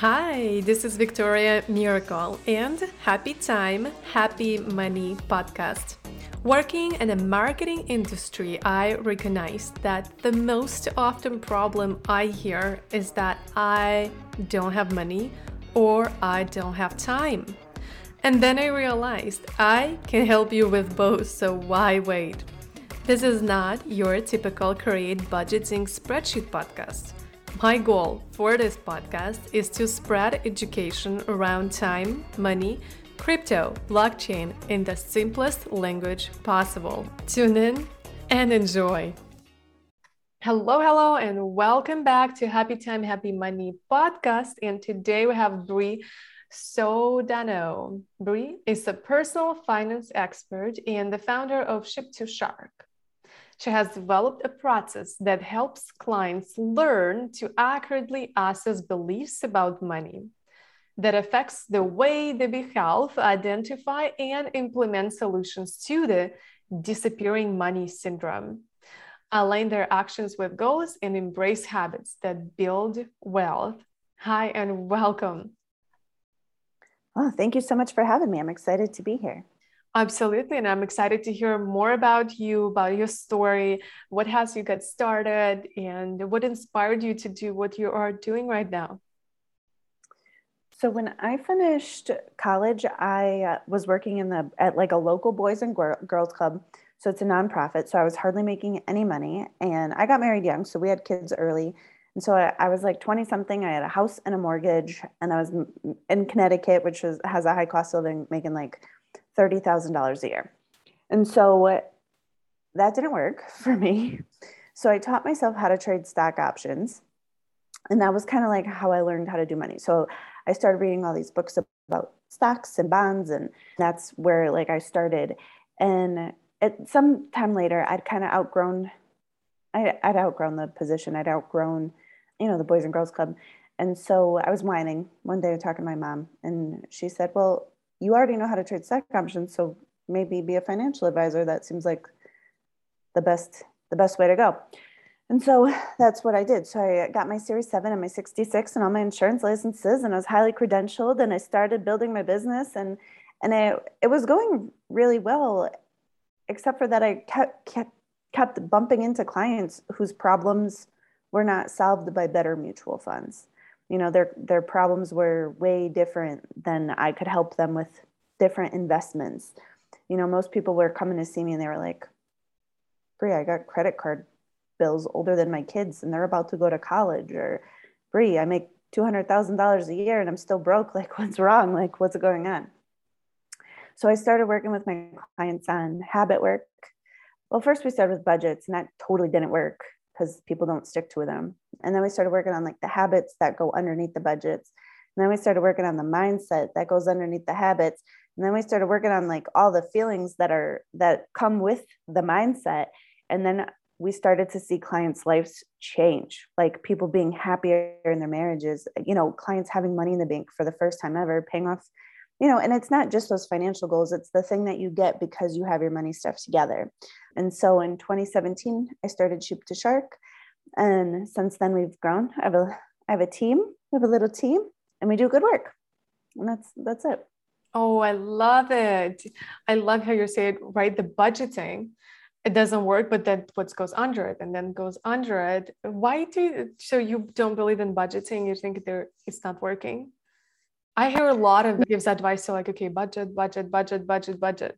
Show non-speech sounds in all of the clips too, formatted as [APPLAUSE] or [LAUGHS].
Hi, this is Victoria Miracle and Happy Time, Happy Money podcast. Working in the marketing industry, I recognize that the most often problem I hear is that I don't have money or I don't have time. And then I realized I can help you with both, so why wait? This is not your typical create budgeting spreadsheet podcast. My goal for this podcast is to spread education around time, money, crypto, blockchain in the simplest language possible. Tune in and enjoy. Hello, hello, and welcome back to Happy Time, Happy Money podcast. And today we have Brie Sodano. Brie is a personal finance expert and the founder of Ship to Shark. She has developed a process that helps clients learn to accurately assess beliefs about money that affects the way they behave, identify, and implement solutions to the disappearing money syndrome, align their actions with goals, and embrace habits that build wealth. Hi, and welcome. Oh, thank you so much for having me. I'm excited to be here. Absolutely. And I'm excited to hear more about you, about your story, what has you got started, and what inspired you to do what you are doing right now. So when I finished college, I uh, was working in the at like a local boys and girls club. So it's a nonprofit. So I was hardly making any money, and I got married young, so we had kids early. And so I, I was like 20 something. I had a house and a mortgage, and I was in Connecticut, which is, has a high cost of living, making like $30,000 a year. And so that didn't work [LAUGHS] for me. So I taught myself how to trade stock options. And that was kind of like how I learned how to do money. So I started reading all these books about stocks and bonds. And that's where like I started. And at some time later, I'd kind of outgrown, I, I'd outgrown the position. I'd outgrown, you know, the Boys and Girls Club. And so I was whining one day talking to my mom. And she said, well, you already know how to trade stock options so maybe be a financial advisor. That seems like the best the best way to go. And so that's what i did. So i got my series 7 and my 66 and all my insurance licenses and i was highly credentialed and i started building my business and and it, it was going really well except for that i kept kept kept bumping into clients whose problems were not solved by better mutual funds you know their their problems were way different than i could help them with different investments. You know most people were coming to see me and they were like brie i got credit card bills older than my kids and they're about to go to college or brie i make $200000 a year and i'm still broke. [LAUGHS] Like what's wrong? Like what's going on? So i started working with my clients on habit work. Well first we started with budgets and that totally didn't work because people don't stick to them. And then we started working on like the habits that go underneath the budgets. And then we started working on the mindset that goes underneath the habits. And then we started working on like all the feelings that are that come with the mindset. And then we started to see clients' lives change, like people being happier in their marriages, you know, clients having money in the bank for the first time ever, paying off, you know, and it's not just those financial goals, it's the thing that you get because you have your money stuff together. And so in 2017, I started Ship to Shark. And since then, we've grown. I have a, I have a team, we have a little team, and we do good work. And that's, that's it. Oh, I love it. I love how you say it, right? The budgeting, it doesn't work, but then what goes under it and then goes under it. Why do you, so you don't believe in budgeting? You think there it's not working? I hear a lot of gives advice to like, okay, budget, budget, budget, budget, budget.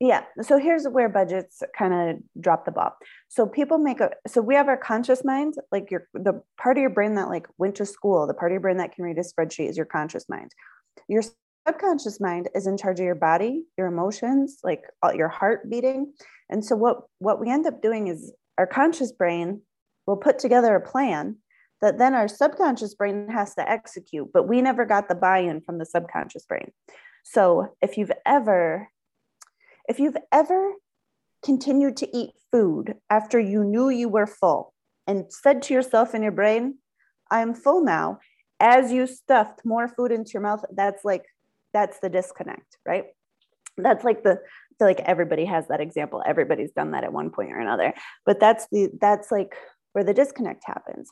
Yeah so here's where budgets kind of drop the ball. So people make a so we have our conscious mind like your the part of your brain that like went to school the part of your brain that can read a spreadsheet is your conscious mind. Your subconscious mind is in charge of your body your emotions like all, your heart beating. And so what what we end up doing is our conscious brain will put together a plan that then our subconscious brain has to execute but we never got the buy-in from the subconscious brain so if you've ever if you've ever continued to eat food after you knew you were full and said to yourself in your brain, I am full now, as you stuffed more food into your mouth, that's like, that's the disconnect, right? That's like the, like everybody has that example. Everybody's done that at one point or another, but that's the, that's like where the disconnect happens.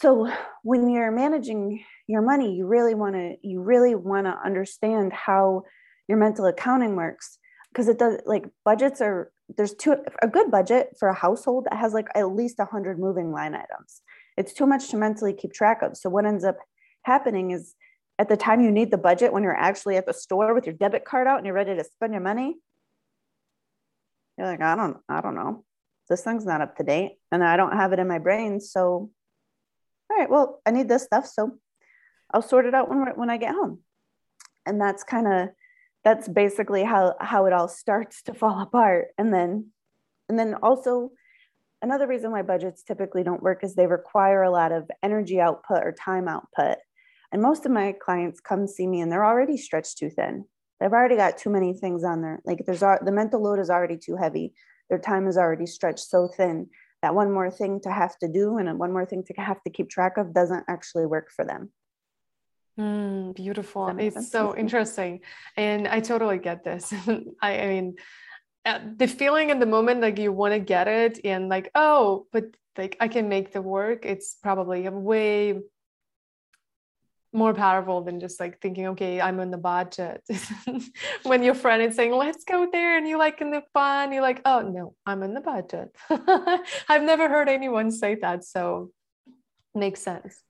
So when you're managing your money you really want to you really want to understand how your mental accounting works because it does like budgets are there's two a good budget for a household that has like at least 100 moving line items. It's too much to mentally keep track of. So what ends up happening is at the time you need the budget when you're actually at the store with your debit card out and you're ready to spend your money you're like i don't i don't know. This thing's not up to date and i don't have it in my brain so right well i need this stuff so i'll sort it out when, when i get home. And that's kind of that's basically how how it all starts to fall [LAUGHS] apart. And then and then also another reason why budgets typically don't work is they require a lot of energy output or time output. And most of my clients come see me and they're already stretched too thin. They've already got too many things on there. Like there's the mental load is already too heavy. Their time is already stretched so thin that one more thing to have to do and one more thing to have to keep track of doesn't actually work for them Mm, beautiful. It's sense? so interesting. And I totally get this. [LAUGHS] I, I mean, uh, the feeling in the moment, like you want to get it and like, oh, but like I can make the work. It's probably a way more powerful than just like thinking, okay, I'm on the budget. [LAUGHS] when your friend is saying, let's go there, and you like in the fun, you're like, oh no, I'm in the budget. [LAUGHS] I've never heard anyone say that. So makes sense.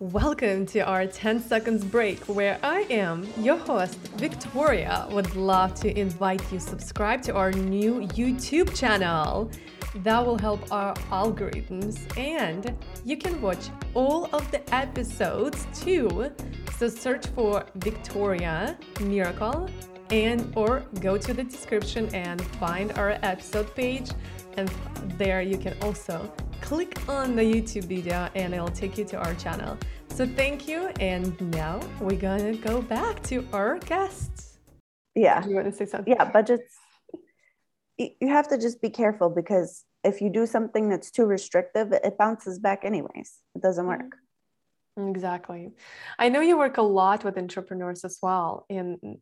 Welcome to our 10 seconds break where I am, your host, Victoria, would love to invite you subscribe to our new YouTube channel. That will help our algorithms and you can watch all of the episodes too. So search for Victoria Miracle and or go to the description and find our episode page and there you can also click on the YouTube video and it'll take you to our channel. So thank you. And now we're gonna go back to our guests. Yeah. Do you want to say something? Yeah, budgets. You have to just be careful because if you do something that's too restrictive, it bounces back anyways. It doesn't mm-hmm. work. Exactly. I know you work a lot with entrepreneurs as well. And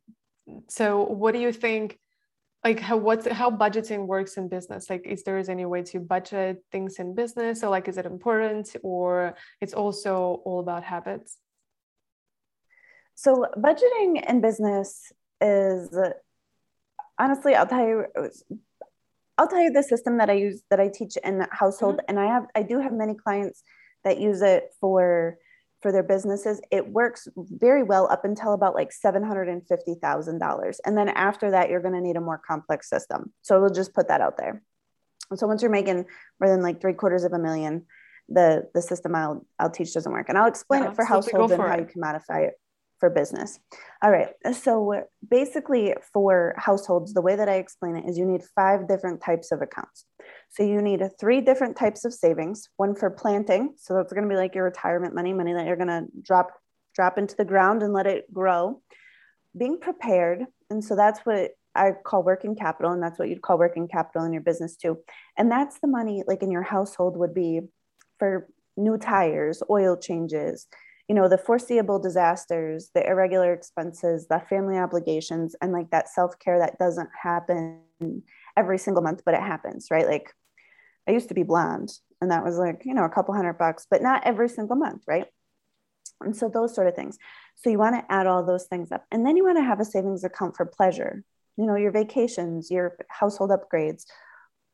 so what do you think like how what's how budgeting works in business like is there is any way to budget things in business so like is it important or it's also all about habits so budgeting in business is honestly i'll tell you i'll tell you the system that i use that i teach in the household mm-hmm. and i have i do have many clients that use it for for their businesses, it works very well up until about like $750,000. And then after that, you're going to need a more complex system. So we'll just put that out there. So once you're making more than like three quarters of a million, the the system I'll I'll teach doesn't work. And I'll explain yeah, it for households and how you can modify it for business. All right. So basically, for households, the way that I explain it is you need five different types of accounts. So you need three different types of savings one for planting. So that's going to be like your retirement money, money that you're going to drop drop into the ground and let it grow. Being prepared. And so that's what I call working capital. And that's what you'd call working capital in your business too. And that's the money like in your household would be for new tires, oil changes, you know the foreseeable disasters the irregular expenses the family obligations and like that self-care that doesn't happen every single month but it happens right? Like i used to be blonde and that was like you know a couple hundred bucks but not every single month right? And so those sort of things. So you want to add all those things up and then you want to have a savings account for pleasure you know your vacations your household upgrades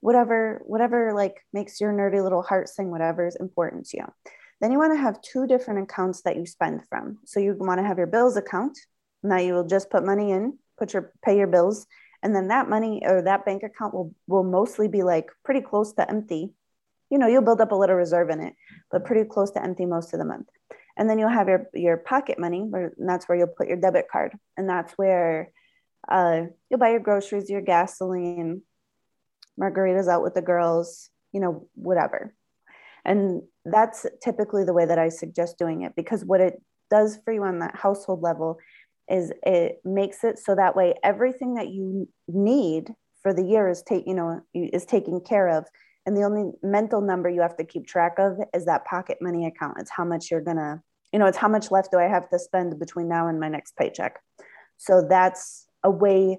whatever whatever like makes your nerdy little heart sing whatever is important to you then you want to have two different accounts that you spend from. So you want to have your bills account. Now you will just put money in, put your pay your bills, and then that money or that bank account will will mostly be like pretty close to empty. You know, you'll build up a little reserve in it, but pretty close to empty most of the month. And then you'll have your your pocket money, and that's where you'll put your debit card, and that's where uh, you'll buy your groceries, your gasoline, margaritas out with the girls, you know, whatever. And that's typically the way that I suggest doing it because what it does for you on that household level is it makes it so that way everything that you need for the year is take you know is taken care of. And the only mental number you have to keep track of is that pocket money account. It's how much you're gonna you know it's how much left do i have to spend between now and my next paycheck. So that's a way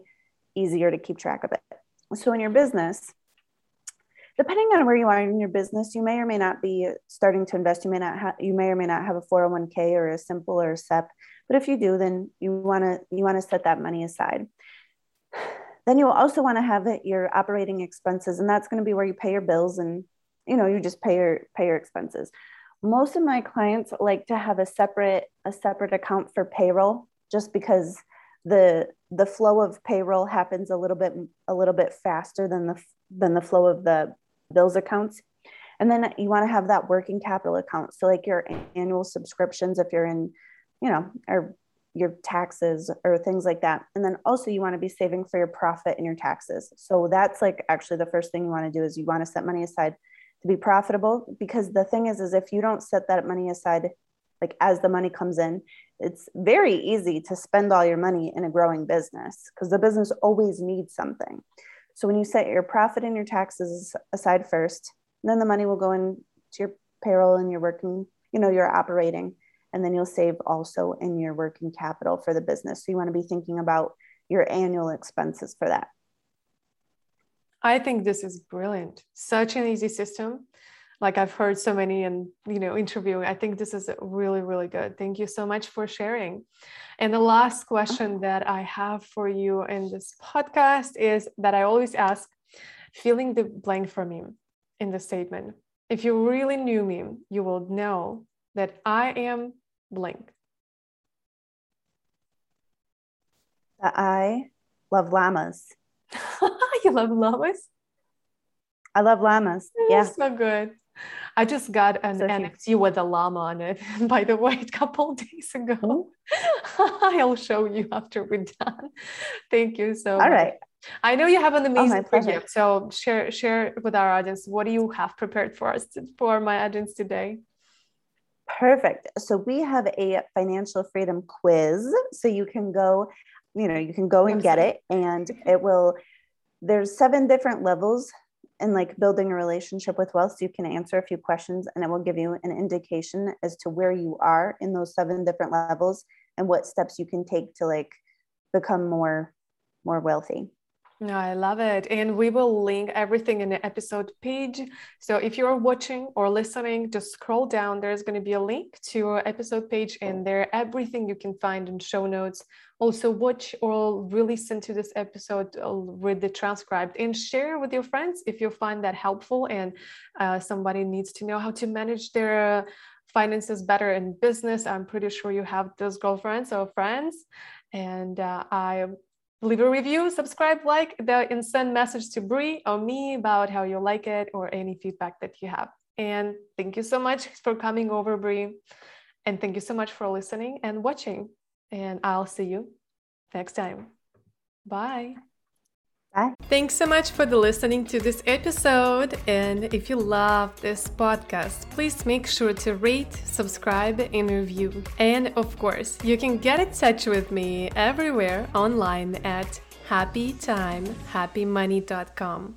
easier to keep track of it. So in your business depending on where you are in your business, you may or may not be starting to invest. You may not have, you may or may not have a 401k or a simple or a SEP. But if you do, then you want to you want to set that money aside. Then you also want to have it, your operating expenses, and that's going to be where you pay your bills and you know you just pay your pay your expenses. Most of my clients like to have a separate a separate account for payroll, just because the the flow of payroll happens a little bit a little bit faster than the than the flow of the bills accounts. And then you want to have that working capital account. So like your annual subscriptions if you're in you know or your taxes or things like that. And then also you want to be saving for your profit and your taxes. So that's like actually the first thing you want to do is you want to set money aside to be profitable. Because the thing is is if you don't set that money aside like as the money comes in it's very easy to spend all your money in a growing business. Because the business always needs something so when you set your profit and your taxes aside first then the money will go into your payroll and your working you know your operating and then you'll save also in your working capital for the business. So you want to be thinking about your annual expenses for that. I think this is brilliant. Such an easy system like I've heard so many and you know interviewing. I think this is really really good. Thank you so much for sharing. And the last question that I have for you in this podcast is that I always ask, filling the blank for me in the statement. If you really knew me, you will know that I am blank. That I love llamas. [LAUGHS] you love llamas? I love llamas. Yeah. So good. I just got an so NFT with a llama on it, [LAUGHS] by the way, a couple days ago. [LAUGHS] I'll show you after we're done. Thank you so All much. right. I know you have an oh, amazing oh, project, so share share with our audience. What do you have prepared for us to, for my audience today? Perfect. So we have a financial freedom quiz, so you can go, you know, you can go and get it, and it will. There's seven different levels and like building a relationship with wealth so you can answer a few questions and it will give you an indication as to where you are in those seven different levels and what steps you can take to like become more more wealthy no, I love it. And we will link everything in the episode page. So if you're watching or listening, just scroll down. There's going to be a link to our episode page, and there everything you can find in show notes. Also, watch or re-listen to this episode, with the transcribed, and share with your friends if you find that helpful and uh, somebody needs to know how to manage their finances better in business. I'm pretty sure you have those girlfriends or friends. And uh, I leave a review, subscribe, like, and send message to Brie or me about how you like it or any feedback that you have. And thank you so much for coming over, Brie. And thank you so much for listening and watching. And I'll see you next time. Bye. Bye. Thanks so much for the listening to this episode. And if you love this podcast, please make sure to rate, subscribe, and review. And of course, you can get in touch with me everywhere online at happytimehappymoney.com.